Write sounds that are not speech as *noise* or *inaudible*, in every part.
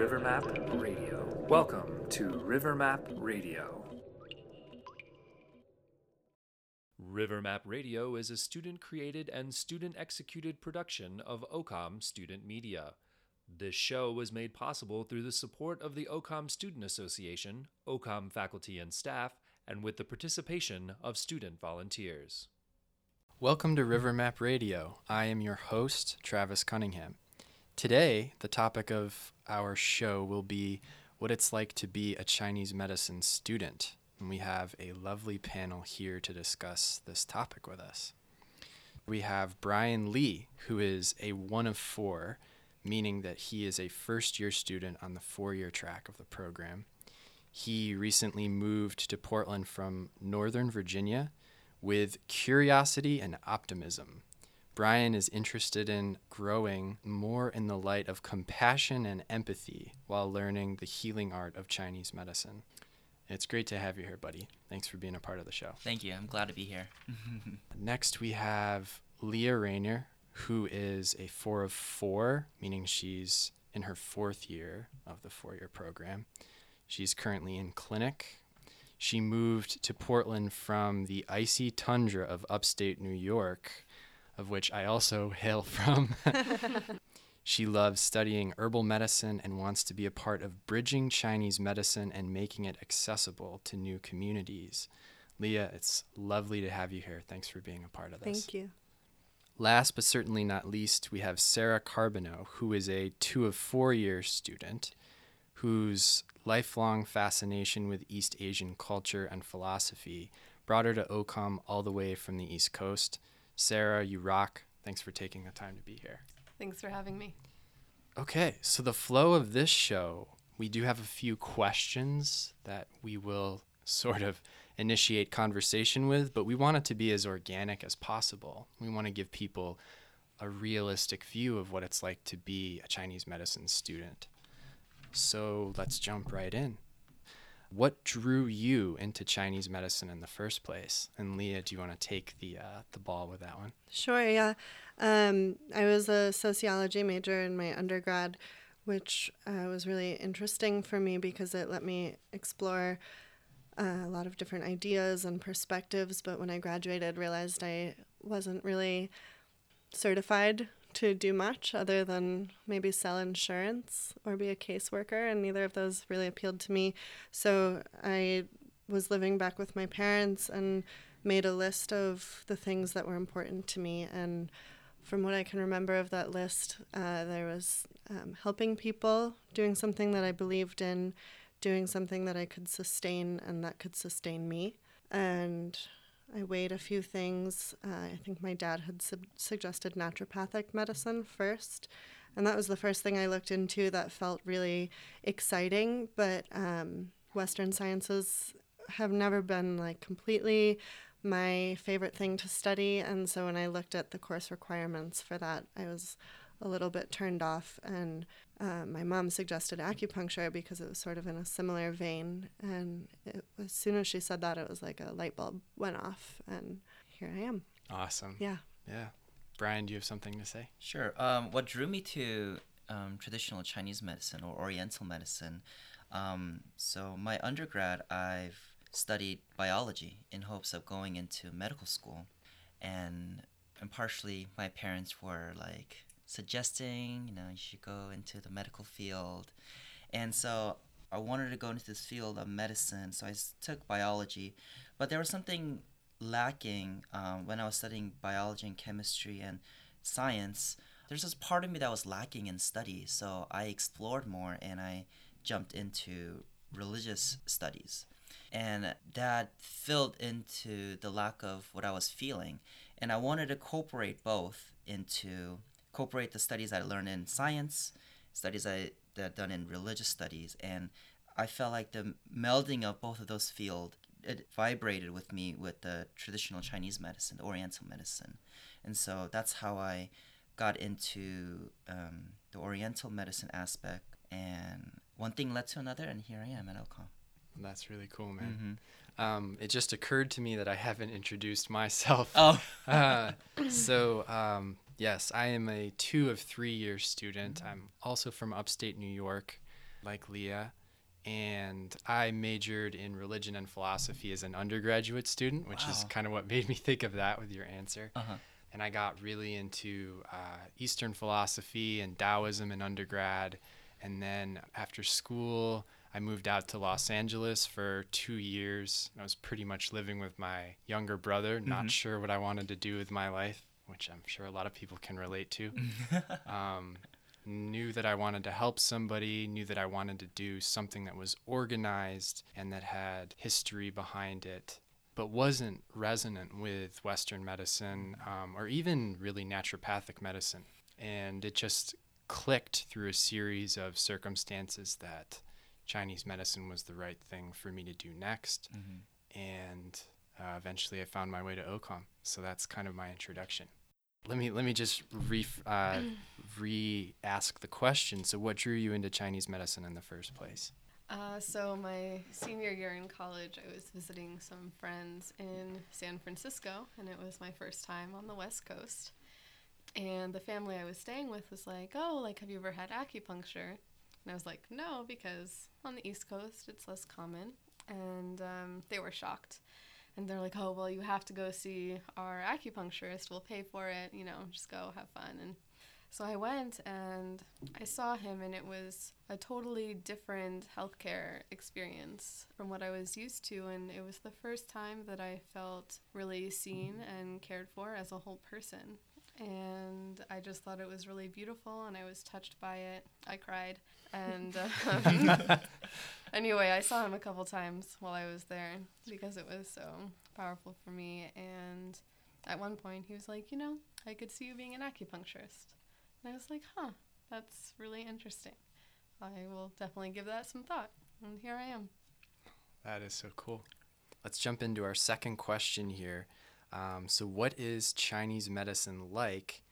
Rivermap Radio. Welcome to Rivermap Radio. Rivermap Radio is a student created and student executed production of OCOM Student Media. This show was made possible through the support of the OCOM Student Association, OCOM faculty and staff, and with the participation of student volunteers. Welcome to Rivermap Radio. I am your host, Travis Cunningham. Today, the topic of our show will be what it's like to be a Chinese medicine student. And we have a lovely panel here to discuss this topic with us. We have Brian Lee, who is a one of four, meaning that he is a first year student on the four year track of the program. He recently moved to Portland from Northern Virginia with curiosity and optimism. Brian is interested in growing more in the light of compassion and empathy while learning the healing art of Chinese medicine. It's great to have you here, buddy. Thanks for being a part of the show. Thank you. I'm glad to be here. *laughs* Next, we have Leah Rayner, who is a four of four, meaning she's in her fourth year of the four year program. She's currently in clinic. She moved to Portland from the icy tundra of upstate New York, of which I also *laughs* hail from. *laughs* she loves studying herbal medicine and wants to be a part of bridging Chinese medicine and making it accessible to new communities. Leah, it's lovely to have you here. Thanks for being a part of this. Thank you. Last but certainly not least, we have Sarah Carbono, who is a two of four year student whose lifelong fascination with East Asian culture and philosophy brought her to OCOM all the way from the East Coast. Sarah, you rock. Thanks for taking the time to be here. Thanks for having me. Okay, so the flow of this show, we do have a few questions that we will sort of initiate conversation with, but we want it to be as organic as possible. We want to give people a realistic view of what it's like to be a Chinese medicine student. So let's jump right in. What drew you into Chinese medicine in the first place? And Leah, do you want to take the uh, the ball with that one? Sure, yeah. Um, I was a sociology major in my undergrad, which uh, was really interesting for me because it let me explore uh, a lot of different ideas and perspectives. But when I graduated, realized I wasn't really certified to do much other than maybe sell insurance or be a caseworker, and neither of those really appealed to me. So I was living back with my parents and made a list of the things that were important to me. And from what I can remember of that list, uh, there was um, helping people, doing something that I believed in, doing something that I could sustain and that could sustain me. And I weighed a few things. Uh, I think my dad had sub- suggested naturopathic medicine first, and that was the first thing I looked into that felt really exciting. But um, Western sciences have never been like completely my favorite thing to study, and so when I looked at the course requirements for that, I was a little bit turned off. And uh, my mom suggested acupuncture because it was sort of in a similar vein. And it, as soon as she said that, it was like a light bulb went off, and here I am. Awesome. Yeah. Yeah. Brian, do you have something to say? Sure. Um, what drew me to um, traditional Chinese medicine or Oriental medicine? Um, so, my undergrad, I've studied biology in hopes of going into medical school. And, and partially, my parents were like, suggesting, you know, you should go into the medical field. And so I wanted to go into this field of medicine, so I took biology. But there was something lacking um, when I was studying biology and chemistry and science. There's this part of me that was lacking in study, so I explored more and I jumped into religious studies. And that filled into the lack of what I was feeling. And I wanted to incorporate both into incorporate the studies I learned in science, studies I that done in religious studies, and I felt like the melding of both of those fields it vibrated with me with the traditional Chinese medicine, the Oriental medicine, and so that's how I got into um, the Oriental medicine aspect. And one thing led to another, and here I am at OCOM. That's really cool, man. Mm-hmm. Um, it just occurred to me that I haven't introduced myself. Oh. *laughs* uh, so, um, Yes, I am a two of three year student. I'm also from upstate New York. like Leah, and I majored in religion and philosophy as an undergraduate student, which is kind of what made me think of that with your answer. Uh huh. And I got really into uh, Eastern philosophy and Taoism in undergrad. And then after school, I moved out to Los Angeles for two years. I was pretty much living with my younger brother, not Mhm. sure what I wanted to do with my life, which I'm sure a lot of people can relate to. *laughs* um, knew that I wanted to help somebody, knew that I wanted to do something that was organized and that had history behind it, but wasn't resonant with Western medicine um, or even really naturopathic medicine. And it just clicked through a series of circumstances that Chinese medicine was the right thing for me to do next. hmm And uh, eventually I found my way to OCOM. So that's kind of my introduction. Let me let me just re uh, *clears throat* re ask the question. So, what drew you into Chinese medicine in the first place? Uh, so my senior year in college, I was visiting some friends in San Francisco, and it was my first time on the West Coast. And the family I was staying with was like, "Oh, like, have you ever had acupuncture?" And I was like, "No, because on the East Coast it's less common." And um, they were shocked, and they're like, "Oh, well, you have to go see our acupuncturist. We'll pay for it. You know, just go have fun." And so I went and I saw him, and it was a totally different healthcare experience from what I was used to. And it was the first time that I felt really seen and cared for as a whole person. And I just thought it was really beautiful, and I was touched by it. I cried. And *laughs* um, *laughs* anyway, I saw him a couple times while I was there because it was so powerful for me. And at one point, he was like, You know, I could see you being an acupuncturist. And I was like, huh, that's really interesting. I will definitely give that some thought. And here I am. That is so cool. Let's jump into our second question here. Um, so, what is Chinese medicine like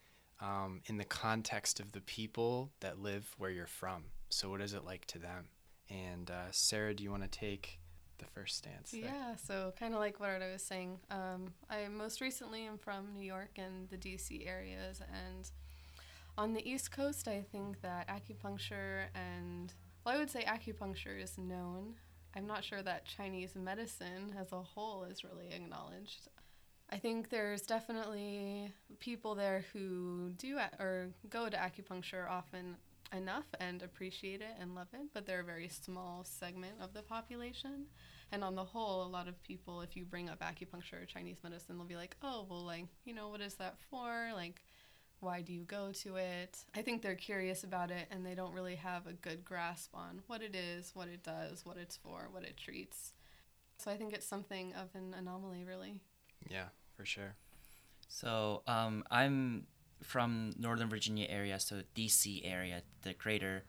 um, in the context of the people that live where you're from? So, what is it like to them? And uh, Sarah, do you want to take the first stance? there? Yeah, so kind of like what I was saying. Um, I most recently am from New York and the DC areas, and on the East Coast, I think that acupuncture and well, I would say acupuncture is known. I'm not sure that Chinese medicine as a whole is really acknowledged. I think there's definitely people there who do a- or go to acupuncture often enough and appreciate it and love it, but they're a very small segment of the population. And on the whole, a lot of people, if you bring up acupuncture or Chinese medicine, they'll be like, oh, well, like, you know, what is that for? Like, why do you go to it? I think they're curious about it and they don't really have a good grasp on what it is, what it does, what it's for, what it treats. So I think it's something of an anomaly, really. Yeah, for sure. So um, I'm from Northern Virginia area, so DC area, the greater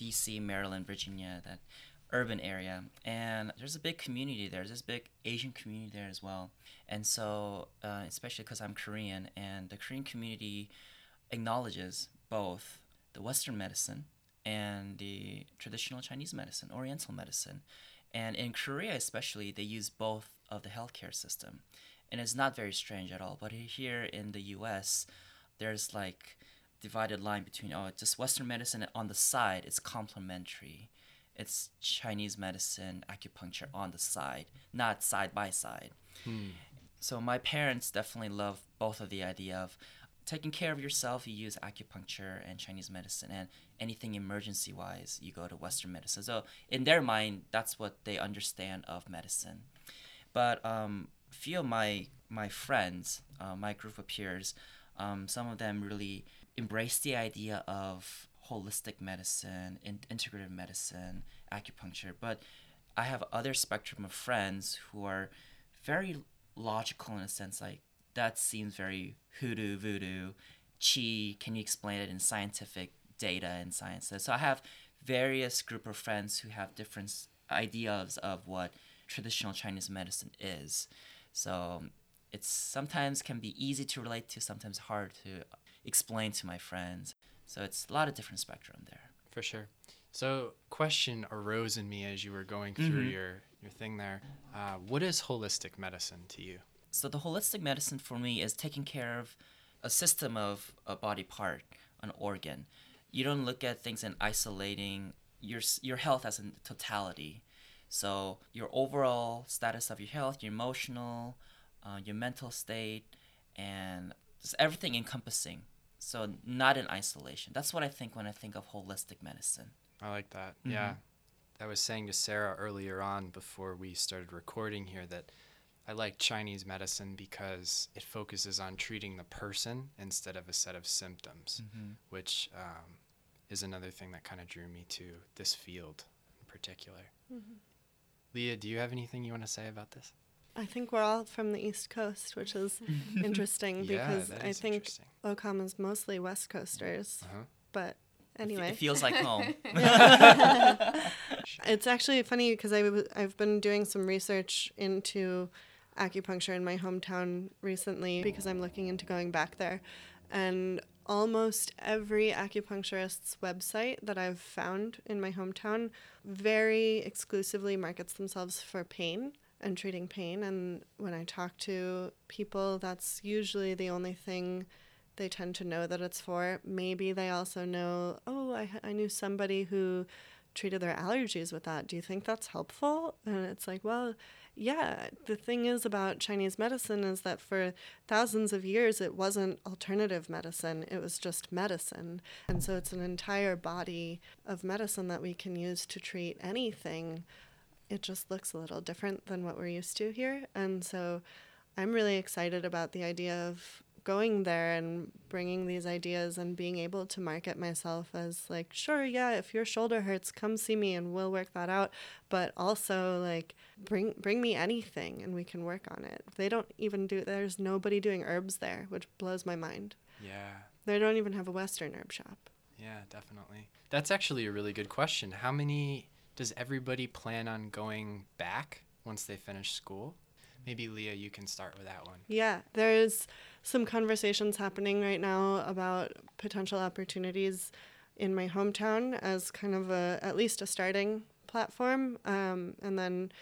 DC, Maryland, Virginia, that urban area. And there's a big community there. There's this big Asian community there as well. And so, uh, especially because I'm Korean, and the Korean community acknowledges both the Western medicine and the traditional Chinese medicine, Oriental medicine. And in Korea, especially, they use both of the healthcare system and it's not very strange at all. But here in the U.S., there's like divided line between oh, just Western medicine on the side. It's complementary. It's Chinese medicine, acupuncture on the side, not side by side. So my parents definitely love both of the idea of taking care of yourself. You use acupuncture and Chinese medicine, and anything emergency wise, you go to Western medicine. So in their mind, that's what they understand of medicine. But um, few of my my friends, uh, my group of peers, um, some of them really embrace the idea of holistic medicine, in- integrative medicine, acupuncture. But I have other spectrum of friends who are very logical in a sense, like that seems very hoodoo voodoo, chi. Can you explain it in scientific data and sciences? So I have various group of friends who have different ideas of what traditional Chinese medicine is. So it's sometimes can be easy to relate to, sometimes hard to explain to my friends. So it's a lot of different spectrum there. For sure. So, question arose in me as you were going through Mhm. your your thing there. Uh, what is holistic medicine to you? So the holistic medicine for me is taking care of a system of a body part, an organ. You don't look at things in isolating your your health as a totality. So your overall status of your health, your emotional, uh, your mental state, and just everything encompassing. So not in isolation. That's what I think when I think of holistic medicine. I like that. Mhm. Yeah. I was saying to Sarah earlier on before we started recording here that I like Chinese medicine because it focuses on treating the person instead of a set of symptoms, which um, is another thing that kind of drew me to this field in particular. Leah, do you have anything you want to say about this? I think we're all from the East Coast, which is *laughs* interesting yeah, because that I think interesting. OCOM is mostly West Coasters. Uh-huh. But It fe- anyway. It feels like home. *laughs* It's actually funny because I w- I've been doing some research into acupuncture in my hometown recently because I'm looking into going back there. And almost every acupuncturist's website that I've found in my hometown very exclusively markets themselves for pain and treating pain. And when I talk to people, that's usually the only thing they tend to know that it's for. Maybe they also know, oh, I, I knew somebody who treated their allergies with that. Do you think that's helpful? And it's like, well, yeah. The thing is about Chinese medicine is that for thousands of years, it wasn't alternative medicine, it was just medicine. And so it's an entire body of medicine that we can use to treat anything. It just looks a little different than what we're used to here. And so I'm really excited about the idea of going there and bringing these ideas and being able to market myself as like sure yeah if your shoulder hurts come see me and we'll work that out but also like bring bring me anything and we can work on it they don't even do there's nobody doing herbs there which blows my mind Yeah. they don't even have a western herb shop Yeah, definitely. That's actually a really good question. How many does everybody plan on going back once they finish school? Maybe Leah, you can start with that one. Yeah, there's some conversations happening right now about potential opportunities in my hometown as kind of a at least a starting platform, um, and then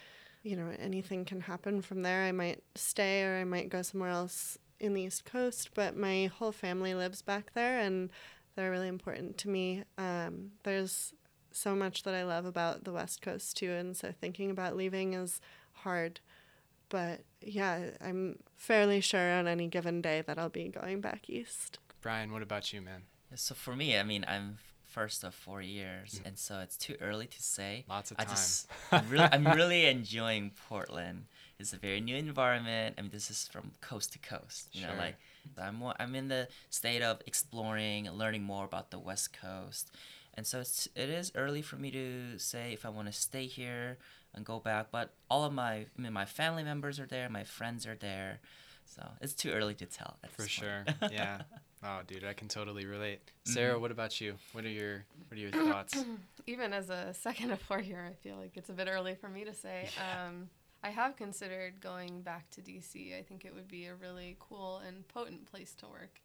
you know anything can happen from there. I might stay or I might go somewhere else in the East Coast, but my whole family lives back there, and they're really important to me. Um, there's so much that I love about the West Coast too, and so thinking about leaving is hard but yeah, I'm fairly sure on any given day that I'll be going back east. Brian, what about you, man? So for me, I mean, I'm first of four years, mm. and so it's too early to say. Lots of I time. just, I'm really, *laughs* I'm really enjoying Portland. It's a very new environment. I mean, this is from coast to coast. You Sure. know, like I'm, I'm in the state of exploring, and learning more about the West Coast, and so it's, it is early for me to say if I want to stay here and go back. But all of my, I mean, my family members are there, my friends are there, so it's too early to tell. At For sure. *laughs* Yeah. Oh, dude, I can totally relate. Mm-hmm. Sarah, what about you? What are your What are your thoughts? *clears throat* even as a second of four year, I feel like it's a bit early for me to say. Um, I have considered going back to DC. I think it would be a really cool and potent place to work,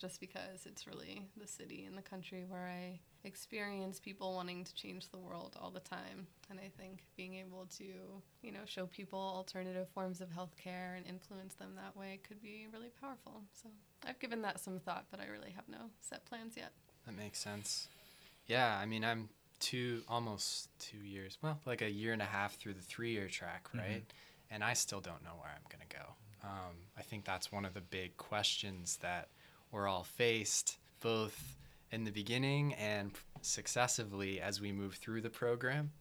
just because it's really the city and the country where I experience people wanting to change the world all the time. And I think being able to, you know, show people alternative forms of healthcare and influence them that way could be really powerful. So I've given that some thought, but I really have no set plans yet. That makes sense. Yeah, I mean, I'm two, almost two years, well, like a year and a half through the three year track, right? And I still don't know where I'm going to go. Um, I think that's one of the big questions that we're all faced, both in the beginning and successively as we move through the program.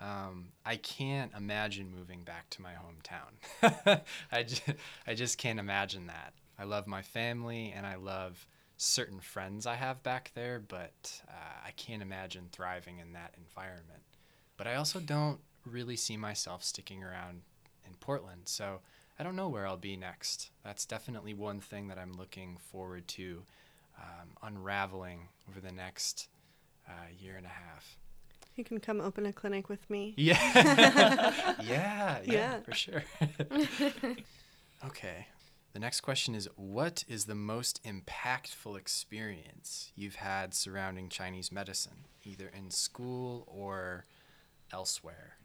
Um, I can't imagine moving back to my hometown. *laughs* I, just, I just can't imagine that. I love my family and I love certain friends I have back there, but uh, I can't imagine thriving in that environment. But I also don't really see myself sticking around in Portland, so I don't know where I'll be next. That's definitely one thing that I'm looking forward to um, unraveling over the next uh, year and a half. You can come open a clinic with me. *laughs* Yeah. *laughs* yeah, yeah, Yeah. for sure. *laughs* okay. The next question is What is the most impactful experience you've had surrounding Chinese medicine, either in school or elsewhere?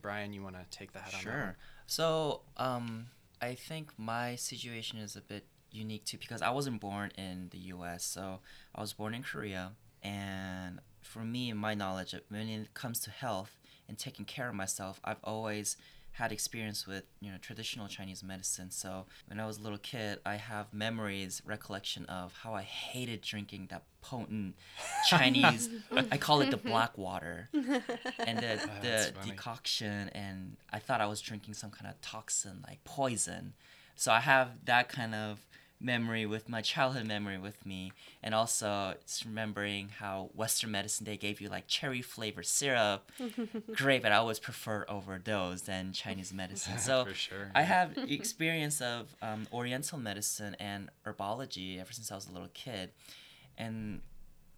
Brian, you want to take the head on that? Sure. So, um, I think my situation is a bit unique too because I wasn't born in the U.S. So I was born in Korea, and for me, my knowledge of, when it comes to health and taking care of myself, I've always had experience with you know traditional Chinese medicine. So when I was a little kid, I have memories, recollection of how I hated drinking that potent *laughs* Chinese. I call it the *laughs* black water, and the *laughs* oh, That's the decoction, and I thought I was drinking some kind of toxin like poison. So I have that kind of memory with my childhood memory with me and also it's remembering how western medicine they gave you like cherry flavored syrup. *laughs* Great but i always prefer over those than chinese *laughs* medicine. *laughs* So For sure, i have experience of um, oriental medicine and herbology ever since i was a little kid and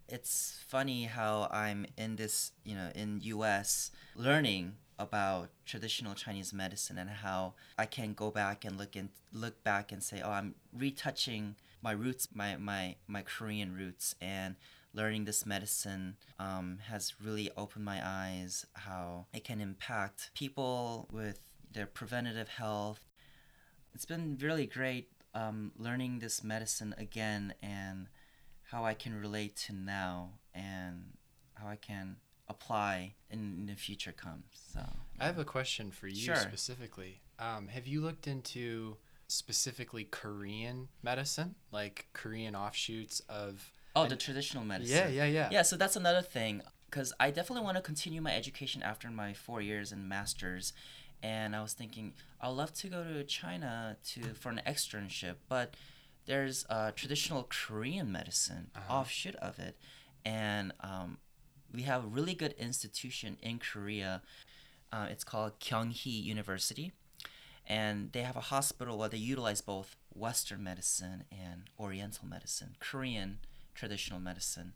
it's funny how i'm in this you know in us learning about traditional chinese medicine and how i can go back and look and look back and say oh i'm retouching my roots my my my korean roots and learning this medicine um, has really opened my eyes how it can impact people with their preventative health. It's been really great um, learning this medicine again and how I can relate to now and how I can apply in, in the future comes. So I have a question for you Sure. specifically. Um, have you looked into specifically Korean medicine, like Korean offshoots of? oh, the traditional medicine. Yeah, yeah, yeah. Yeah, so that's another thing because I definitely want to continue my education after my four years and masters. And I was thinking I'd love to go to China to for an externship, but there's uh, traditional Korean medicine Uh-huh. offshoot of it, and um, we have a really good institution in Korea. Uh, it's called Kyunghee University, and they have a hospital where they utilize both Western medicine and Oriental medicine, Korean traditional medicine,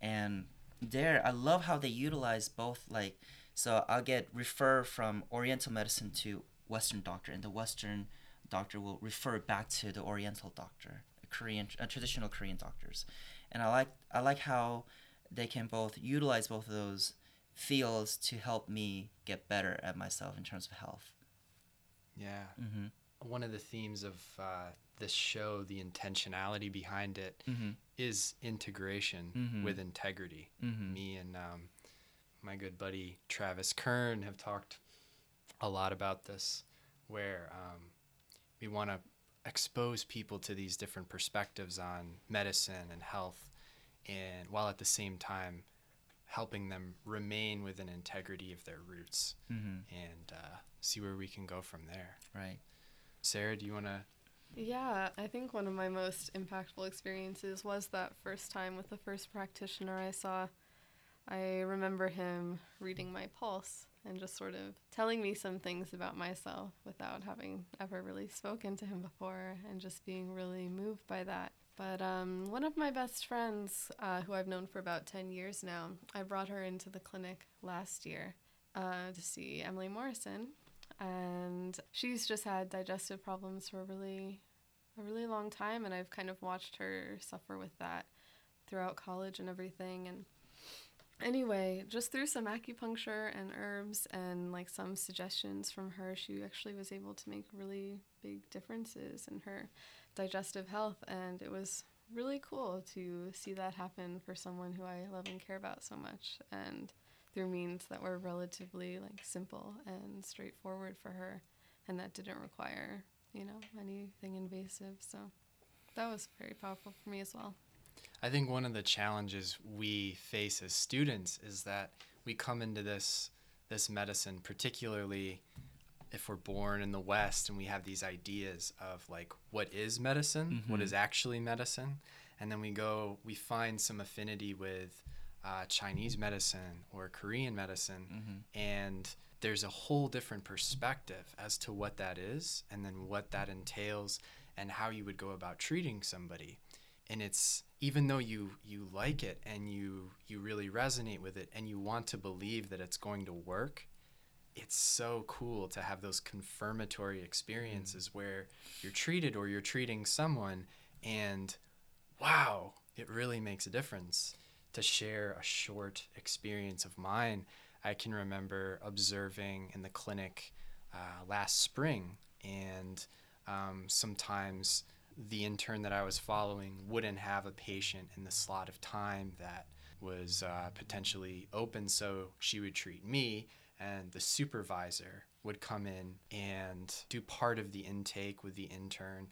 and there I love how they utilize both. Like, so I'll get refer from Oriental medicine to Western doctor, and the Western doctor will refer back to the Oriental doctor, Korean uh, traditional Korean doctors, and I like I like how they can both utilize both of those fields to help me get better at myself in terms of health. Yeah. Mm-hmm. One of the themes of uh, this show, the intentionality behind it, is Mm-hmm. integration Mhm. with integrity. Mhm. Me and um, my good buddy Travis Kern have talked a lot about this, where um, we want to expose people to these different perspectives on medicine and health, and while at the same time helping them remain within integrity of their roots Mm-hmm. and uh, see where we can go from there. Right. Sarah, do you want to? Yeah, I think one of my most impactful experiences was that first time with the first practitioner I saw. I remember him reading my pulse and just sort of telling me some things about myself without having ever really spoken to him before and just being really moved by that. But um, one of my best friends, uh, who I've known for about 10 years now, I brought her into the clinic last year uh, to see Emily Morrison. And she's just had digestive problems for a really a really long time and I've kind of watched her suffer with that throughout college and everything and anyway, just through some acupuncture and herbs and like some suggestions from her, she actually was able to make really big differences in her digestive health and it was really cool to see that happen for someone who I love and care about so much and through means that were relatively like simple and straightforward for her and that didn't require you know anything invasive. So that was very powerful for me as well. I think one of the challenges we face as students is that we come into this this medicine, particularly if we're born in the West and we have these ideas of like what is medicine, what Mhm. is actually medicine, and then we go we find some affinity with uh, Chinese medicine or Korean medicine, Mm-hmm. and there's a whole different perspective as to what that is and then what that entails and how you would go about treating somebody and it's even though you you like it and you you really resonate with it and you want to believe that it's going to work it's so cool to have those confirmatory experiences where you're treated or you're treating someone and wow it really makes a difference to share a short experience of mine. I can remember observing in the clinic uh, last spring and um, sometimes the intern that I was following wouldn't have a patient in the slot of time that was uh, potentially open, so she would treat me, and the supervisor would come in and do part of the intake with the intern.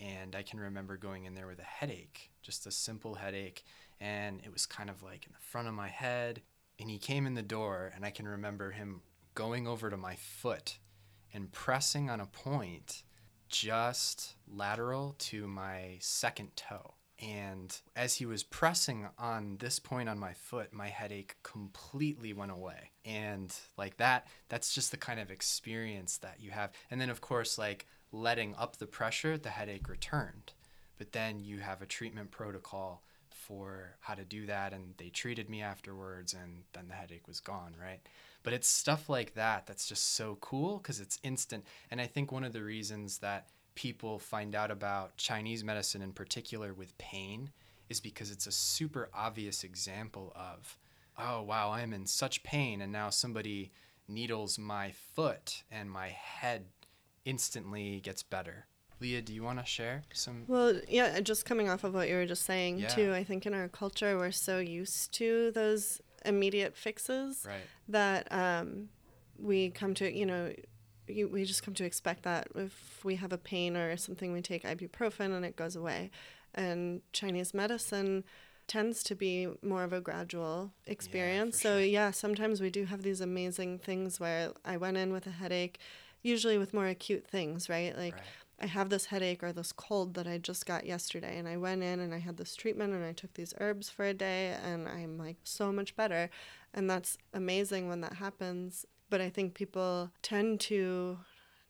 And I can remember going in there with a headache, just a simple headache, and it was kind of like in the front of my head. And he came in the door, and I can remember him going over to my foot and pressing on a point just lateral to my second toe. And as he was pressing on this point on my foot, my headache completely went away. And like that, that's just the kind of experience that you have. And then, of course, like letting up the pressure, the headache returned. But then you have a treatment protocol for how to do that. And they treated me afterwards, and then the headache was gone, right? But it's stuff like that that's just so cool because it's instant. And I think one of the reasons that people find out about Chinese medicine in particular with pain is because it's a super obvious example of, oh, wow, I'm in such pain. And now somebody needles my foot and my head instantly gets better. Leah, do you want to share some? Well, yeah, just coming off of what you were just saying, Yeah. too, I think in our culture, we're so used to those immediate fixes Right. that um, we come to, you know, we just come to expect that if we have a pain or something, we take ibuprofen and it goes away. And Chinese medicine tends to be more of a gradual experience. for so, sure. yeah, sometimes we do have these amazing things where I went in with a headache, usually with more acute things, right? Like, Right. I have this headache or this cold that I just got yesterday, and I went in and I had this treatment and I took these herbs for a day, and I'm like so much better. And that's amazing when that happens. But I think people tend to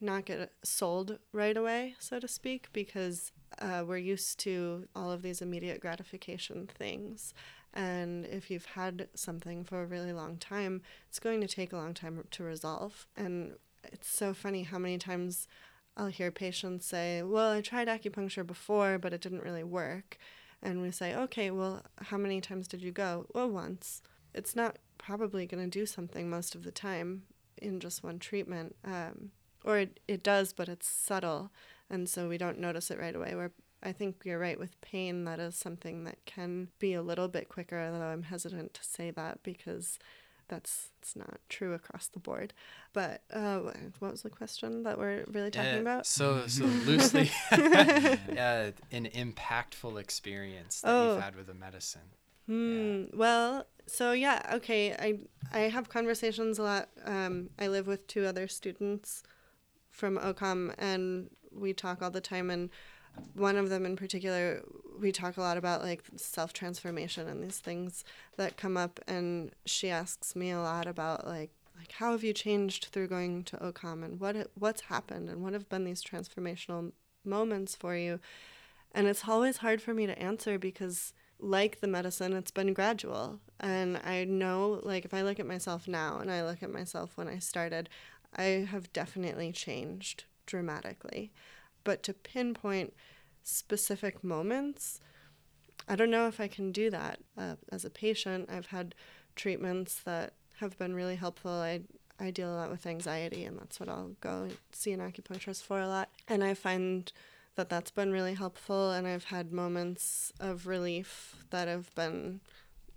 not get sold right away, so to speak, because uh, we're used to all of these immediate gratification things. And if you've had something for a really long time, it's going to take a long time to resolve. And it's so funny how many times I'll hear patients say, Well, I tried acupuncture before, but it didn't really work. And we say, Okay, well, how many times did you go? Well, once. It's not probably going to do something most of the time in just one treatment. Um, or it, it does, but it's subtle. And so we don't notice it right away. Where I think you're right with pain, that is something that can be a little bit quicker, although I'm hesitant to say that because that's it's not true across the board. But uh, what was the question that we're really talking Uh, about? So, so *laughs* loosely, *laughs* uh, an impactful experience that Oh. you've had with a medicine. Hmm. Well, so yeah, okay. I I have conversations a lot. Um, I live with two other students from OCOM, and we talk all the time. And one of them in particular, we talk a lot about like self transformation and these things that come up. And she asks me a lot about like like how have you changed through going to OCOM and what what's happened and what have been these transformational moments for you. And it's always hard for me to answer because like the medicine, it's been gradual. And I know, like, if I look at myself now and I look at myself when I started, I have definitely changed dramatically. But to pinpoint specific moments, I don't know if I can do that. Uh, as a patient, I've had treatments that have been really helpful. I I deal a lot with anxiety, and that's what I'll go see an acupuncturist for a lot. And I find that that's been really helpful and I've had moments of relief that have been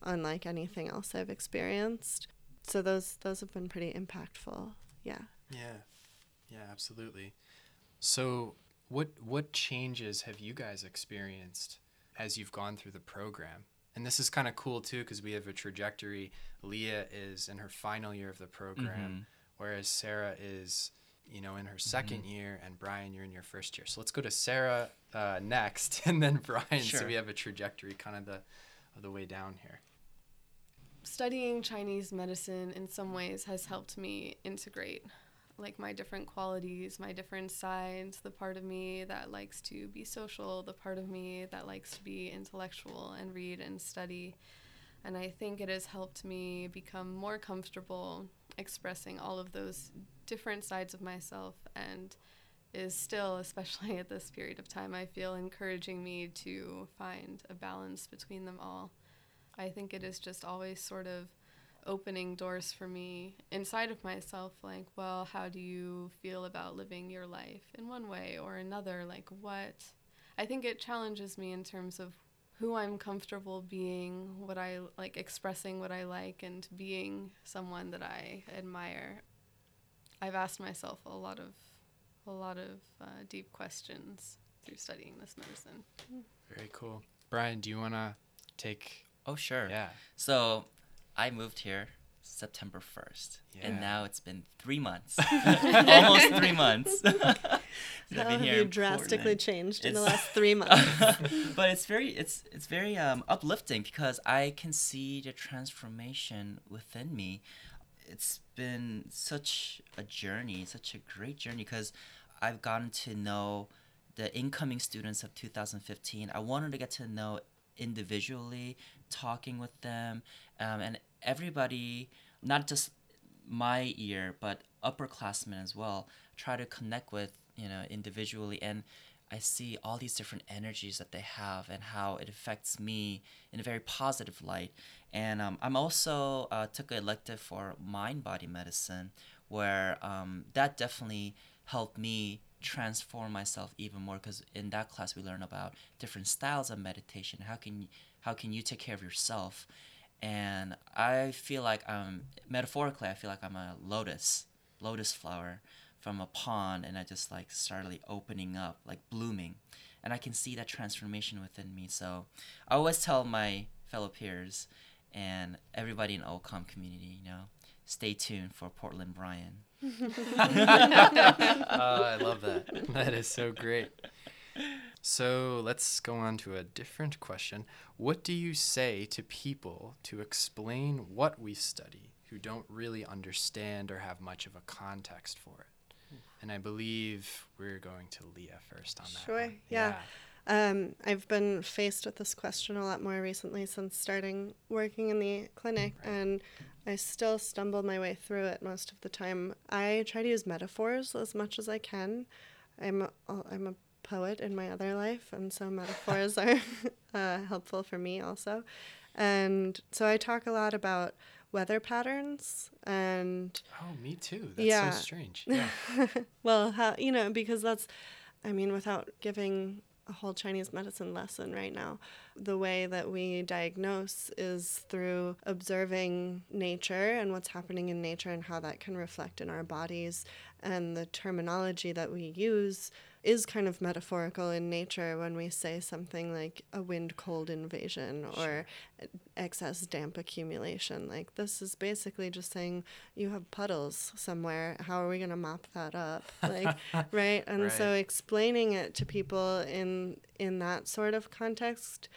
unlike anything else I've experienced. So those those have been pretty impactful. Yeah. Yeah, yeah, absolutely. So, what what changes have you guys experienced as you've gone through the program? And this is kind of cool too because we have a trajectory. Leah is in her final year of the program, mm-hmm. whereas Sarah is, you know, in her 2nd year, and Brian, you're in your first year. So let's go to Sarah uh, next, *laughs* and then Brian, so we have a trajectory kind of the of the way down here. studying Chinese medicine in some ways has helped me integrate like my different qualities, my different sides, the part of me that likes to be social, the part of me that likes to be intellectual and read and study. And I think it has helped me become more comfortable expressing all of those different sides of myself and is still, *laughs* especially at this period of time, I feel encouraging me to find a balance between them all. I think it is just always sort of opening doors for me inside of myself like well how do you feel about living your life in one way or another like what i think it challenges me in terms of who I'm comfortable being, what I like expressing what I like and being someone that I admire. I've asked myself a lot of a lot of uh, deep questions through studying this medicine. Very cool. Brian, do you want to take? Oh, sure. Yeah. So I moved here September 1st. Yeah. And now it's been three months. *laughs* *laughs* Almost three months. Since *laughs* I've How have here you drastically Portland. changed in the last three months? but it's very it's it's very um, uplifting because I can see the transformation within me. It's been such a journey, such a great journey because I've gotten to know the incoming students of 2015. I wanted to get to know individually, talking with them, um, and everybody, not just my year, but upperclassmen as well, try to connect with, you know, individually. And I see all these different energies that they have and how it affects me in a very positive light. And um, I'm also uh, took an elective for mind body medicine, where um, that definitely helped me transform myself even more because in that class we learn about different styles of meditation. How can how can you take care of yourself? And i feel like i'm metaphorically i feel like i'm a lotus lotus flower from a pond and i just like started like, opening up like blooming and i can see that transformation within me so i always tell my fellow peers and everybody in ocom community you know stay tuned for portland brian *laughs* *laughs* *laughs* Oh, I love that. That is so great. So let's go on to a different question. What do you say to people to explain what we study who don't really understand or have much of a context for it? And I believe we're going to Leah first on that. Sure, one. yeah. Um, I've been faced with this question a lot more recently since starting working in the clinic, Right. and I still stumble my way through it most of the time. I try to use metaphors as much as I can. I'm a, I'm a poet in my other life, and so metaphors *laughs* are *laughs* uh, helpful for me also. And so I talk a lot about weather patterns and Oh, me too. That's Yeah. so strange. *laughs* Yeah. well, how you know because that's, I mean, without giving a whole Chinese medicine lesson right now, the way that we diagnose is through observing nature and what's happening in nature and how that can reflect in our bodies, and the terminology that we use is kind of metaphorical in nature when we say something like a wind cold invasion or excess damp accumulation. Like this is basically just saying you have puddles somewhere. How are we going to mop that up? *laughs* Like right? And so explaining it to people in in that sort of context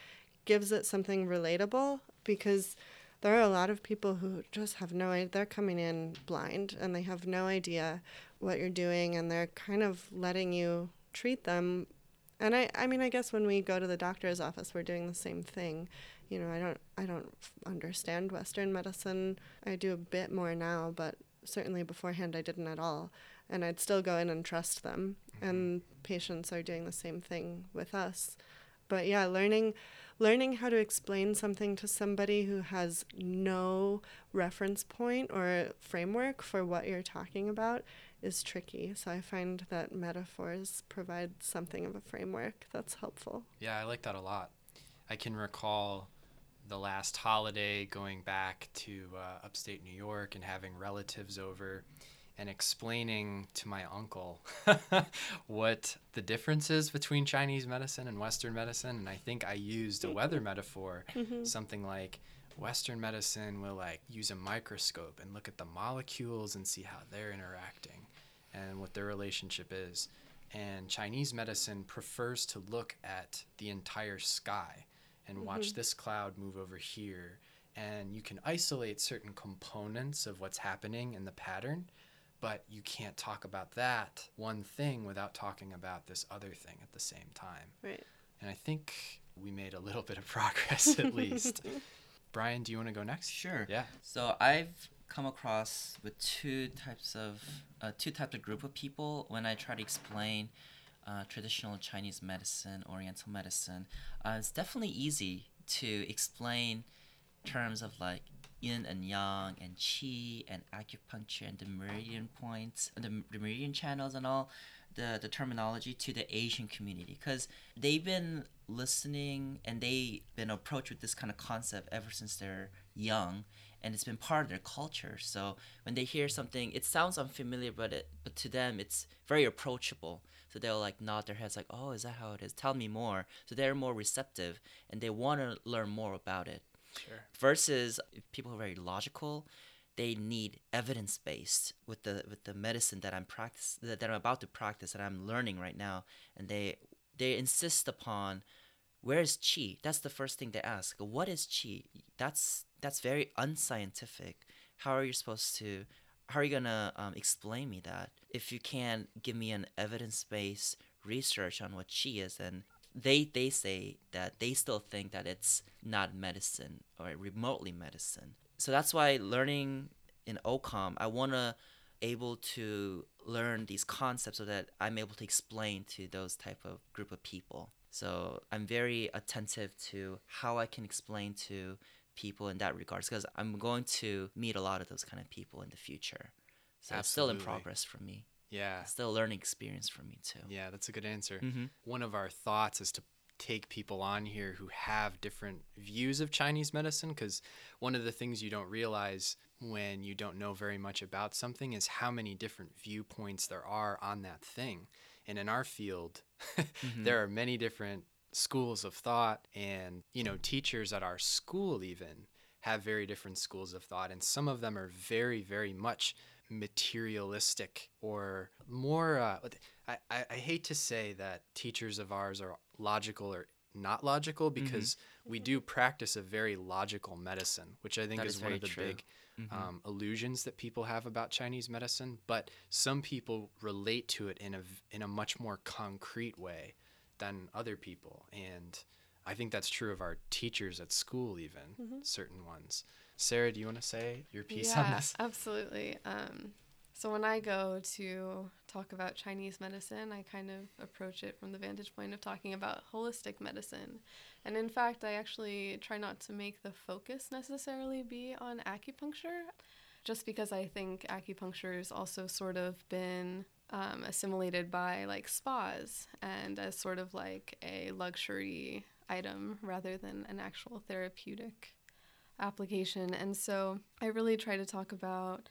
gives it something relatable because there are a lot of people who just have no idea. They're coming in blind and they have no idea what you're doing and they're kind of letting you treat them. And I, I mean, I guess when we go to the doctor's office, we're doing the same thing. You know, I don't, I don't understand Western medicine. I do a bit more now, but certainly beforehand I didn't at all. And I'd still go in and trust them. Mm-hmm. And patients are doing the same thing with us. But yeah, learning learning how to explain something to somebody who has no reference point or framework for what you're talking about is tricky. So I find that metaphors provide something of a framework that's helpful. Yeah, I like that a lot. I can recall the last holiday going back to uh, upstate New York and having relatives over and explaining to my uncle *laughs* what the difference is between Chinese medicine and Western medicine. And I think I used a mm-hmm. weather metaphor, mm-hmm. something like Western medicine will like use a microscope and look at the molecules and see how they're interacting and what their relationship is. And Chinese medicine prefers to look at the entire sky and watch mm-hmm. this cloud move over here. And you can isolate certain components of what's happening in the pattern, but you can't talk about that one thing without talking about this other thing at the same time. Right. And I think we made a little bit of progress at *laughs* least. Brian, do you want to go next? Sure. Yeah. So I've come across with two types of uh, two types of group of people when I try to explain uh, traditional Chinese medicine, Oriental medicine. Uh, it's definitely easy to explain terms of like yin and yang and qi and acupuncture and the meridian points uh, and the, the meridian channels and all. the, the terminology to the Asian community because they've been listening and they've been approached with this kind of concept ever since they're young and it's been part of their culture. So when they hear something, it sounds unfamiliar, but it, but to them it's very approachable. So they'll like nod their heads like, "Oh, is that how it is? Tell me more." So they're more receptive and they want to learn more about it. Sure. Versus people who are very logical, they need evidence based with the with the medicine that I'm practice that, that I'm about to practice that I'm learning right now, and they they insist upon where is chi? That's the first thing they ask. What is chi? That's that's very unscientific. How are you supposed to? How are you gonna um, explain me that if you can't give me an evidence based research on what chi is? And they they say that they still think that it's not medicine or remotely medicine. So that's why learning in OCOM, I wanna able to learn these concepts so that I'm able to explain to those type of group of people. So I'm very attentive to how I can explain to people in that regards because I'm going to meet a lot of those kind of people in the future. So it's still in progress for me. Yeah. It's still a learning experience for me too. Yeah, that's a good answer. Mhm. One of our thoughts is to take people on here who have different views of Chinese medicine because one of the things you don't realize when you don't know very much about something is how many different viewpoints there are on that thing. And in our field, *laughs* there are many different schools of thought and, you know, teachers at our school even have very different schools of thought and some of them are very very much materialistic or more uh, I, I, I hate to say that teachers of ours are logical or not logical because we do practice a very logical medicine which i think That is, is one of the true. big um, illusions that people have about chinese medicine but some people relate to it in a v- in a much more concrete way than other people. And i think that's true of our teachers at school even certain ones sarah do you want to say your piece yeah, on this absolutely. Um, so when I go to talk about Chinese medicine, I kind of approach it from the vantage point of talking about holistic medicine. And in fact, I actually try not to make the focus necessarily be on acupuncture, just because I think acupuncture has also sort of been um, assimilated by like spas and as sort of like a luxury item rather than an actual therapeutic application. And so I really try to talk about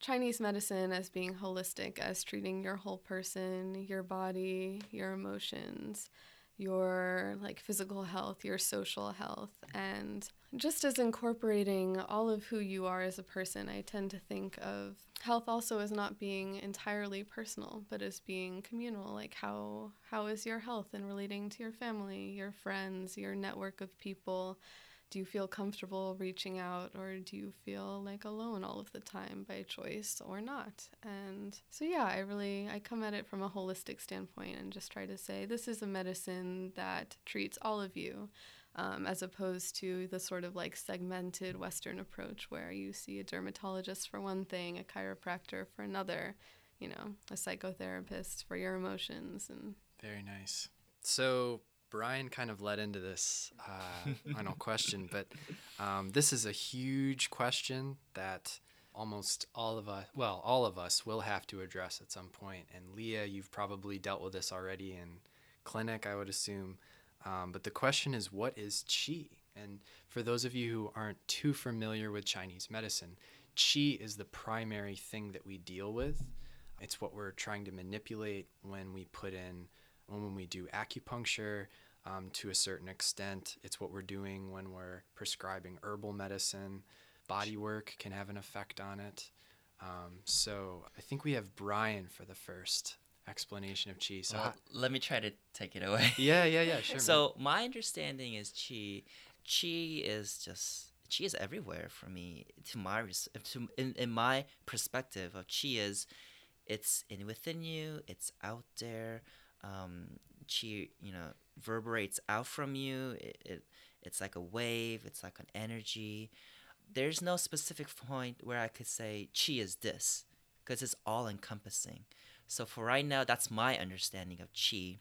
Chinese medicine as being holistic, as treating your whole person, your body, your emotions, your like physical health, your social health, and just as incorporating all of who you are as a person. I tend to think of health also as not being entirely personal, but as being communal. Like how how is your health in relating to your family, your friends, your network of people? Do you feel comfortable reaching out or do you feel like alone all of the time by choice or not and so yeah i really i come at it from a holistic standpoint and just try to say this is a medicine that treats all of you um, as opposed to the sort of like segmented western approach where you see a dermatologist for one thing a chiropractor for another you know a psychotherapist for your emotions and Very nice. So Brian kind of led into this uh, final question, but um, this is a huge question that almost all of us, well, all of us will have to address at some point. And Leah, you've probably dealt with this already in clinic, I would assume. Um, but the question is, what is qi? And for those of you who aren't too familiar with Chinese medicine, qi is the primary thing that we deal with. It's what we're trying to manipulate when we put in when we do acupuncture um, to a certain extent. It's what we're doing when we're prescribing herbal medicine. Body work can have an effect on it. Um, so I think we have Brian for the first explanation of chi. So Well, how- let me try to take it away. yeah, yeah, yeah, *laughs* sure. man. So my understanding is chi. Chi is just chi is everywhere for me. To my res- to in, in my perspective of chi is, it's in within you. It's out there. Um, chi, you know, reverberates out from you. It, it it's like a wave. It's like an energy. There's no specific point where I could say chi is this, because it's all encompassing. So for right now, that's my understanding of chi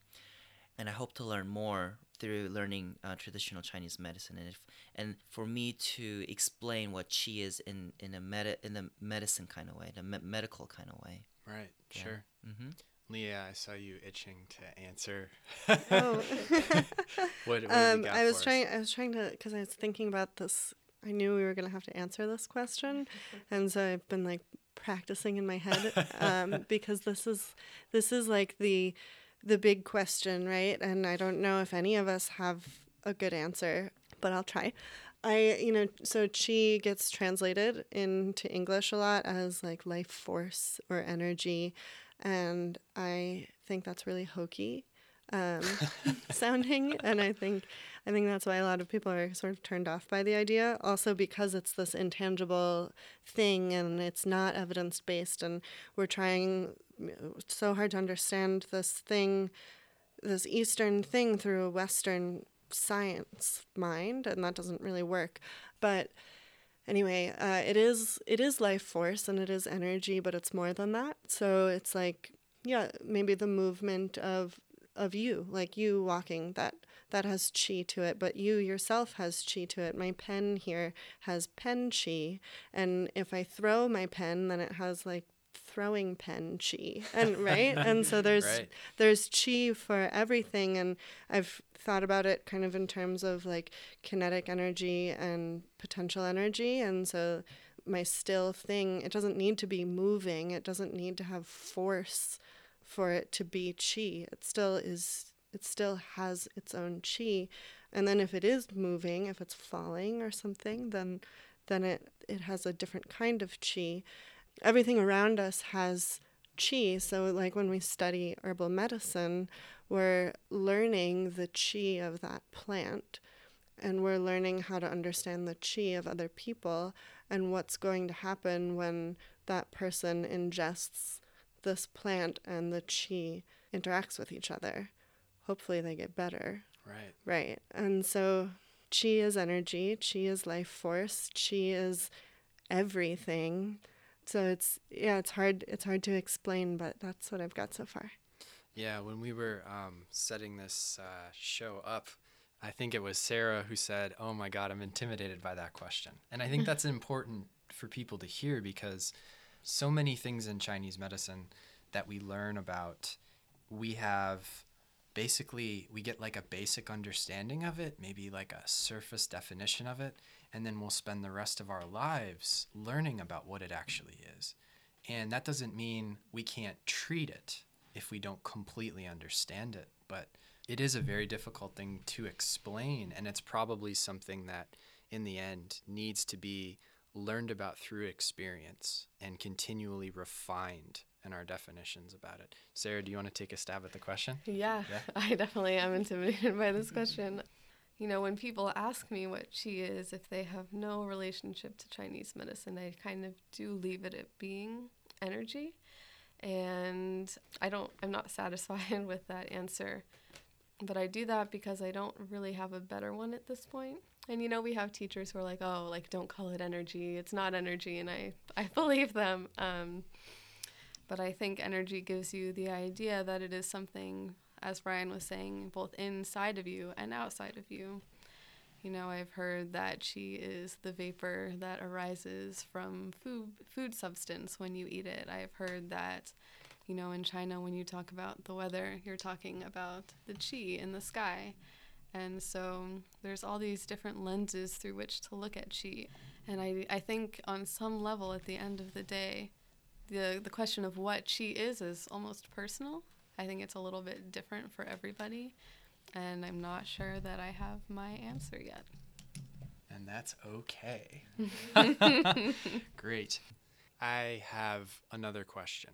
and I hope to learn more through learning uh, traditional Chinese medicine. And if and for me to explain what qi is in in a medi- in the medicine kind of way, the me- medical kind of way. right, Yeah. sure. Mm-hmm. Leah, I saw you itching to answer. Oh. *laughs* what, what um, you got I was for us? trying. I was trying to because I was thinking about this. I knew we were gonna have to answer this question, *laughs* and so I've been like practicing in my head um, *laughs* because this is this is like the the big question, right? And I don't know if any of us have a good answer, but I'll try. I, you know, so chi gets translated into English a lot as like life force or energy, and I think that's really hokey um, *laughs* sounding, and I think I think that's why a lot of people are sort of turned off by the idea. Also because it's this intangible thing and it's not evidence based, and we're trying so hard to understand this thing, this Eastern thing through a Western science mind, and that doesn't really work. But anyway, uh, it is it is life force and it is energy, but it's more than that. So it's like yeah, maybe the movement of of you, like you walking that that has chi to it, but you yourself has chi to it. My pen here has pen chi, and if I throw my pen, then it has like throwing pen chi and *laughs* right? And so *laughs* there's Right. there's chi for everything and i've thought about it kind of in terms of like kinetic energy and potential energy and so my still thing it doesn't need to be moving it doesn't need to have force for it to be chi. It still is it still has its own chi. And then if it is moving if it's falling or something then then it it has a different kind of chi everything around us has chi. So, like when we study herbal medicine, we're learning the chi of that plant and we're learning how to understand the chi of other people and what's going to happen when that person ingests this plant and the chi interacts with each other. Hopefully, they get better. Right. Right. And so chi is energy, chi is life force, chi is everything. So it's yeah, it's hard it's hard to explain, but that's what I've got so far. Yeah, when we were um, setting this uh, show up, I think it was Sarah who said, "Oh my God, I'm intimidated by that question," and I think that's important for people to hear because so many things in Chinese medicine that we learn about, we have basically we get like a basic understanding of it, maybe like a surface definition of it, and then we'll spend the rest of our lives learning about what it actually is. And that doesn't mean we can't treat it if we don't completely understand it, but it is a very difficult thing to explain, and it's probably something that in the end needs to be learned about through experience and continually refined in our definitions about it. Sarah, do you want to take a stab at the question? Yeah, Yeah. *laughs* I definitely am intimidated by this *laughs* question. You know, when people ask me what chi is, if they have no relationship to Chinese medicine, I kind of do leave it at being energy. And I don't, I'm not *laughs* satisfied with that answer. But I do that because I don't really have a better one at this point. And you know, we have teachers who are like, oh, like, don't call it energy. It's not energy. And I, I *laughs* believe them. Um, but I think energy gives you the idea that it is something, as Brian was saying, both inside of you and outside of you. You know, I've heard that chi is the vapor that arises from food food substance when you eat it. I've heard that, you know, in China when you talk about the weather, you're talking about the chi in the sky. And so there's all these different lenses through which to look at chi. And I, I think on some level at the end of the day, the the question of what chi is is almost personal. I think it's a little bit different for everybody, and I'm not sure that I have my answer yet. And that's okay. *laughs* Great. I have another question.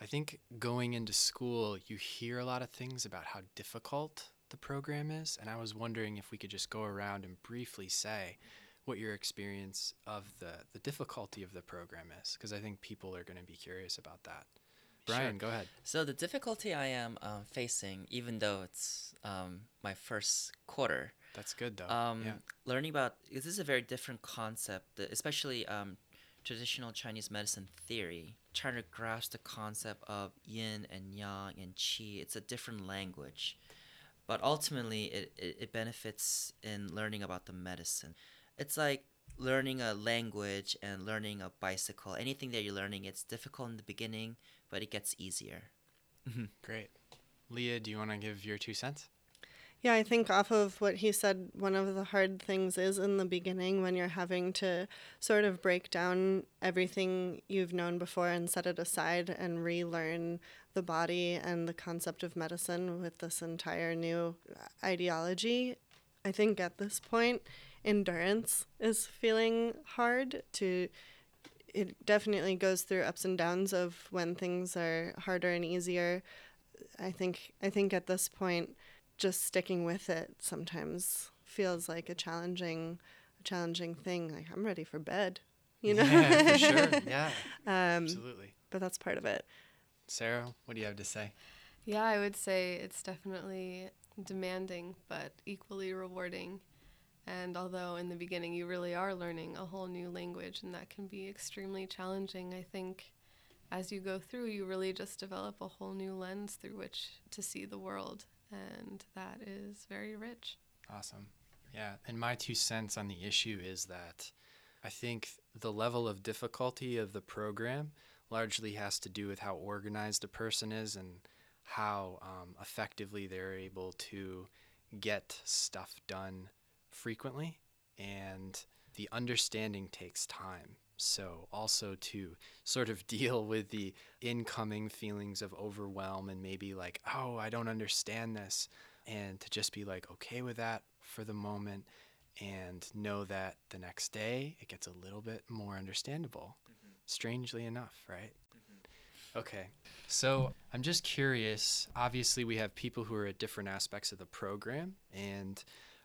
I think going into school, you hear a lot of things about how difficult the program is. And I was wondering if we could just go around and briefly say what your experience of the, the difficulty of the program is, because I think people are going to be curious about that. Brian, go ahead. So the difficulty I am um, facing, even though it's um, my first quarter, That's good, though. um, yeah. learning about this is a very different concept, especially um, traditional Chinese medicine theory. Trying to grasp the concept of yin and yang and qi, it's a different language, but ultimately it, it, it benefits in learning about the medicine. It's like learning a language and learning a bicycle. Anything that you're learning, it's difficult in the beginning, but it gets easier. Mm-hmm. Great. Leah, do you want to give your two cents? Yeah, I think off of what he said, one of the hard things is in the beginning when you're having to sort of break down everything you've known before and set it aside and relearn the body and the concept of medicine with this entire new ideology. I think at this point, endurance is feeling hard to it definitely goes through ups and downs of when things are harder and easier. I think I think at this point just sticking with it sometimes feels like a challenging a challenging thing. Like I'm ready for bed, you know. Yeah, for sure. *laughs* Yeah, um, absolutely. but that's part of it. Sarah, what do you have to say? Yeah, I would say it's definitely demanding, but equally rewarding. And although in the beginning you really are learning a whole new language, and that can be extremely challenging, I think as you go through, you really just develop a whole new lens through which to see the world. And that is very rich. Awesome. Yeah, and my two cents on the issue is that I think the level of difficulty of the program largely has to do with how organized a person is and how um, effectively they're able to get stuff done frequently. And the understanding takes time. So, also to sort of *laughs* deal with the incoming feelings of overwhelm and maybe like, oh, I don't understand this, and to just be like okay with that for the moment and know that the next day it gets a little bit more understandable. Mm-hmm. Strangely enough, right? Mm-hmm. Okay. So I'm just curious. Obviously, we have people who are at different aspects of the program. And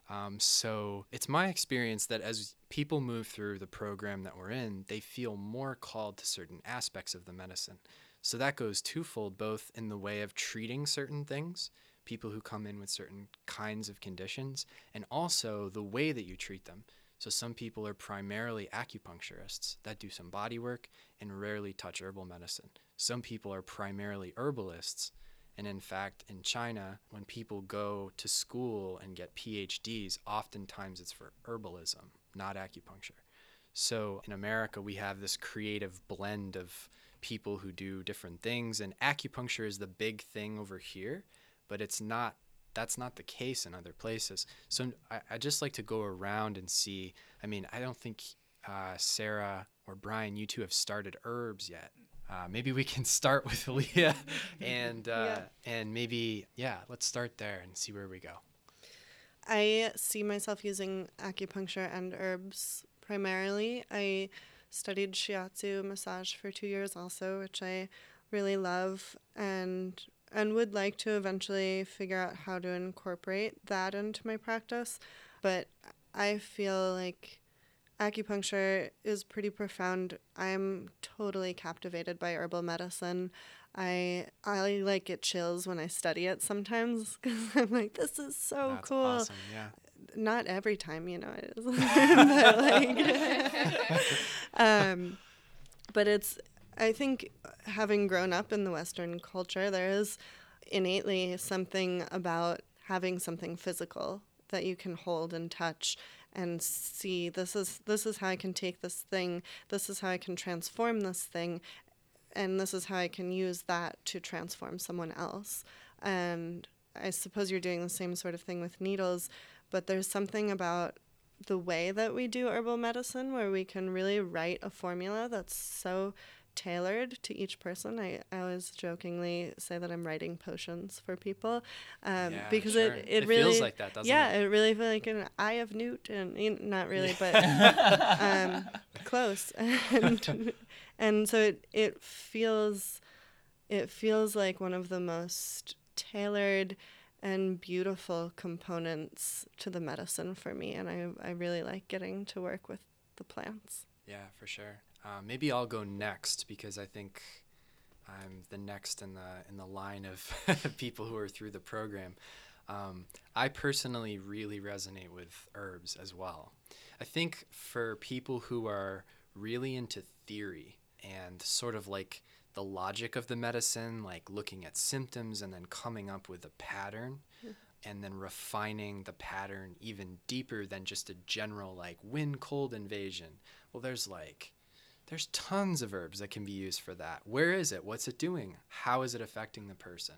um, so it's my experience that as people move through the program that we're in, they feel more called to certain aspects of the medicine. So that goes twofold, both in the way of treating certain things, people who come in with certain kinds of conditions, and also the way that you treat them. So some people are primarily acupuncturists that do some body work and rarely touch herbal medicine. Some people are primarily herbalists. And in fact, in China, when people go to school and get PhDs, oftentimes it's for herbalism, not acupuncture. So in America, we have this creative blend of people who do different things, and acupuncture is the big thing over here, but it's not. That's not the case in other places. So I, I just like to go around and see. I mean, I don't think uh, Sarah or Brian, you two have started herbs yet. Uh, maybe we can *laughs* start with Leah, *laughs* and uh, and maybe yeah, let's start there and see where we go. I see myself using acupuncture and herbs primarily. I studied shiatsu massage for two years also, which I really love and and would like to eventually figure out how to incorporate that into my practice. But I feel like acupuncture is pretty profound. I'm totally captivated by herbal medicine. I I like get chills when I study it sometimes *laughs* because I'm like, this is so That's cool. awesome. Yeah. Not every time, you know, it is. *laughs* but like, *laughs* um, but it's. I think having grown up in the Western culture, there is innately something about having something physical that you can hold and touch and see this is this is how I can take this thing this is how I can transform this thing and this is how I can use that to transform someone else. And I suppose you're doing the same sort of thing with needles but there's something about the way that we do herbal medicine where we can really write a formula that's so tailored to each person. I, I always jokingly say that I'm writing potions for people um, Yeah, because sure. it, it, It really feels like that, doesn't yeah, it? it really feels like an eye of newt and you know, not really, but *laughs* um, close. *laughs* and and so it it feels it feels like one of the most tailored and beautiful components to the medicine for me and I, I really like getting to work with the plants. Yeah, for sure. Uh, maybe I'll go next because I think I'm the next in the in the line of *laughs* people who are through the program. Um, I personally really resonate with herbs as well. I think for people who are really into theory and sort of like the logic of the medicine, like looking at symptoms and then coming up with a pattern and then refining the pattern even deeper than just a general like wind cold invasion. Well, there's like there's tons of herbs that can be used for that. Where is it? What's it doing? How is it affecting the person?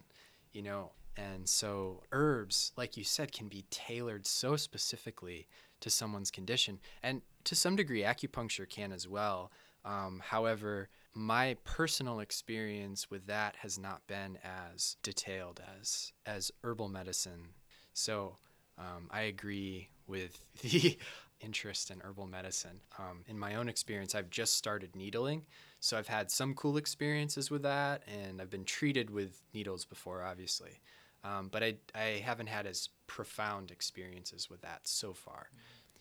You know, and so herbs, like you said, can be tailored so specifically to someone's condition. And to some degree, acupuncture can as well. Um, however, my personal experience with that has not been as detailed as as herbal medicine. So um, I agree with *laughs* the interest in herbal medicine. Um, in my own experience, I've just started needling, so I've had some cool experiences with that, and I've been treated with needles before, obviously. Um, but I, I haven't had as profound experiences with that so far.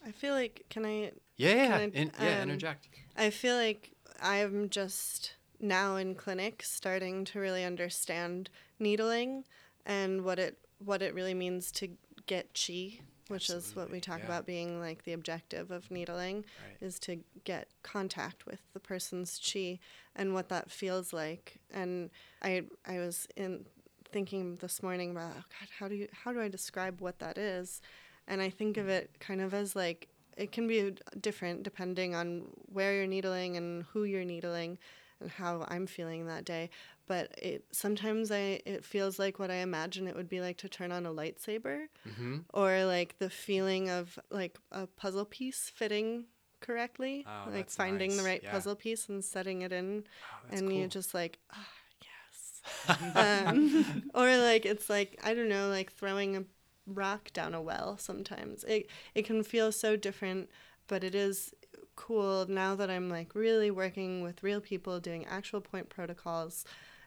I feel like can I Yeah, yeah, I, in, yeah. um, interject. I feel like I'm just now in clinic starting to really understand needling and what it what it really means to get chi, which is what we talk yeah. about being like the objective of needling Right. is to get contact with the person's chi and what that feels like. And I I was in thinking this morning about oh God, how do you how do I describe what that is? And I think of it kind of as like it can be different depending on where you're needling and who you're needling and how I'm feeling that day. But it sometimes I it feels like what I imagine it would be like to turn on a lightsaber Mm-hmm. or like the feeling of like a puzzle piece fitting correctly, Oh, like finding the right Yeah. puzzle piece and setting it in, Oh, and you cool. just like ah yes, *laughs* um, *laughs* or like it's like I don't know, like throwing a rock down a well. Sometimes it it can feel so different, but it is cool now that I'm like really working with real people doing actual point protocols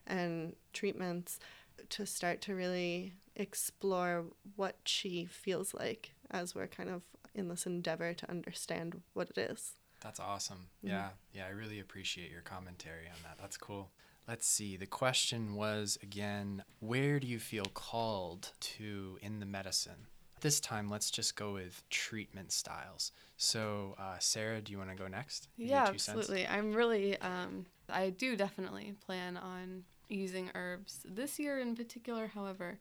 and treatments to start to really explore what chi feels like as we're kind of in this endeavor to understand what it is. That's awesome. Mhm. Yeah, yeah, I really appreciate your commentary on that. That's cool. Let's see. The question was again, where do you feel called to in the medicine? This time, let's just go with treatment styles. So, uh, Sarah, do you want to go next? Yeah, absolutely. I'm really, um, I do definitely plan on using herbs this year in particular. However,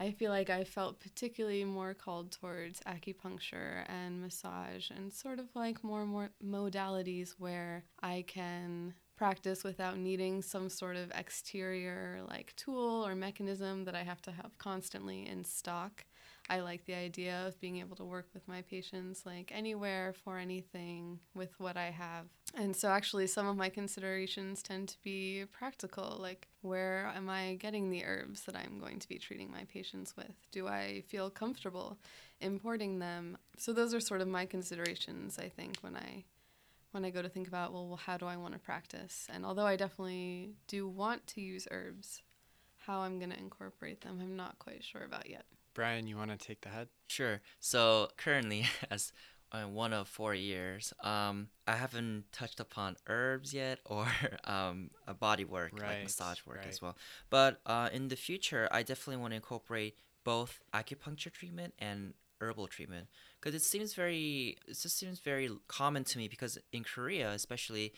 I feel like I felt particularly more called towards acupuncture and massage and sort of like more more modalities where I can practice without needing some sort of exterior like tool or mechanism that I have to have constantly in stock. I like the idea of being able to work with my patients like anywhere for anything with what I have. And so, actually, some of my considerations tend to be practical like, where am I getting the herbs that I'm going to be treating my patients with? Do I feel comfortable importing them? So, those are sort of my considerations, I think, when I. When I go to think about, well, well, how do I want to practice? And although I definitely do want to use herbs, how I'm going to incorporate them, I'm not quite sure about yet. Brian, you want to take the head? Sure. So currently, *laughs* as one of four years, um, I haven't touched upon herbs yet *laughs* or um, a body work Right, like massage work right. as well. But uh, in the future, I definitely want to incorporate both acupuncture treatment and herbal treatment because it seems very it just seems very common to me because in Korea, especially,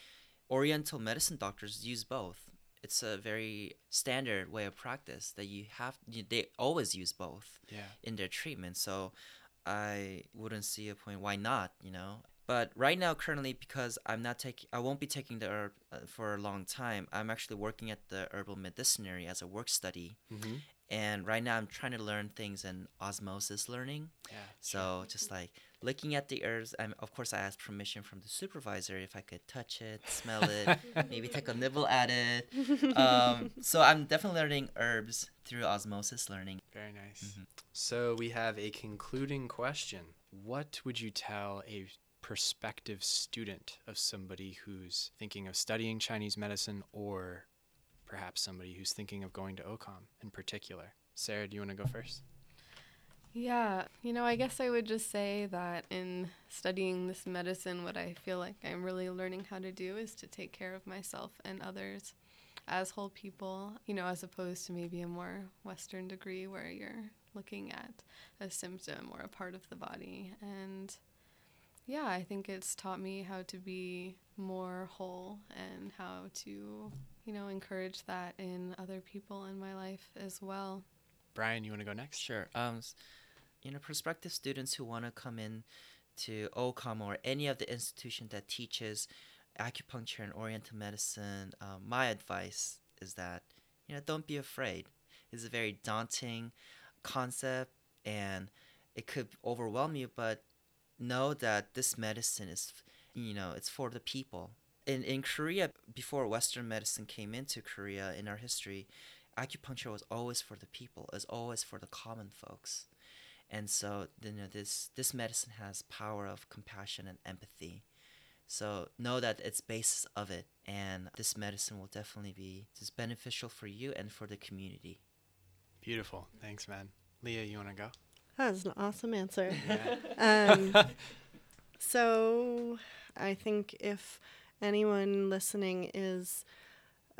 Oriental medicine doctors use both. It's a very standard way of practice that you have. You, they always use both Yeah. in their treatment. So I wouldn't see a point why not, you know. But right now, currently, because I'm not taking, I won't be taking the herb uh, for a long time. I'm actually working at the herbal medicinary as a work study, Mm-hmm. and right now I'm trying to learn things in osmosis learning. Yeah. So just like looking at the herbs, I'm of course I asked permission from the supervisor if I could touch it, smell it, *laughs* maybe take a nibble at it. Um, so I'm definitely learning herbs through osmosis learning. Very nice. Mhm. So we have a concluding question. What would you tell a prospective student of somebody who's thinking of studying Chinese medicine or perhaps somebody who's thinking of going to OCOM in particular? Sarah, do you want to go first? Yeah, you know, I guess I would just say that in studying this medicine, what I feel like I'm really learning how to do is to take care of myself and others as whole people, you know, as opposed to maybe a more Western degree where you're looking at a symptom or a part of the body. And yeah, I think it's taught me how to be more whole and how to, you know, encourage that in other people in my life as well. Brian, you want to go next? Sure. Um, s- you know, prospective students who want to come in to OCOM or any of the institution that teaches acupuncture and oriental medicine, um, my advice is that you know don't be afraid. It's a very daunting concept and it could overwhelm you, but know that this medicine is you know it's for the people. In in Korea, before Western medicine came into Korea in our history, acupuncture was always for the people. It was always for the common folks and so you know this this medicine has power of compassion and empathy so know that it's basis of it and this medicine will definitely be just beneficial for you and for the community Beautiful. Thanks, man. Leah, you want to go? That was an awesome answer. *laughs* Yeah. Um, *laughs* so I think if anyone listening is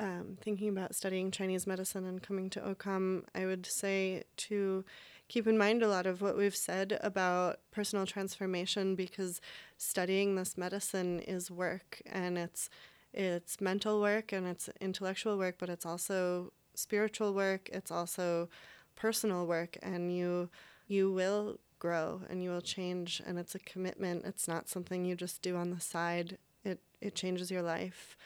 um, thinking about studying Chinese medicine and coming to OCOM, I would say to keep in mind a lot of what we've said about personal transformation because studying this medicine is work and it's it's mental work and it's intellectual work, but it's also spiritual work. It's also personal work, and you you will grow and you will change and it's a commitment. It's not something you just do on the side. It it changes your life.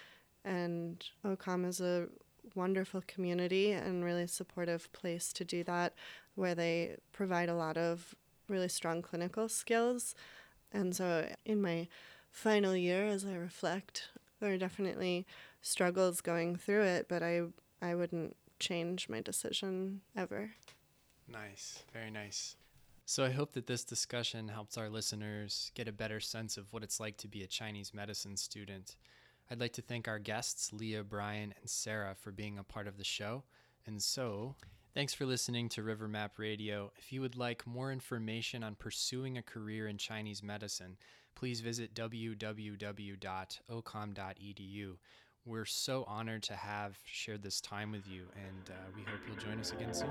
And ocom is a wonderful community and really supportive place to do that where they provide a lot of really strong clinical skills and so in my final year as i reflect there are definitely struggles going through it but i i wouldn't change my decision ever Nice. Very nice. So I hope that this discussion helps our listeners get a better sense of what it's like to be a Chinese medicine student. I'd like to thank our guests, Leah, Brian, and Sarah, for being a part of the show. And so, thanks for listening to River Map Radio. If you would like more information on pursuing a career in Chinese medicine, please visit www.ocom.edu. We're so honored to have shared this time with you, and uh, we hope you'll join us again soon.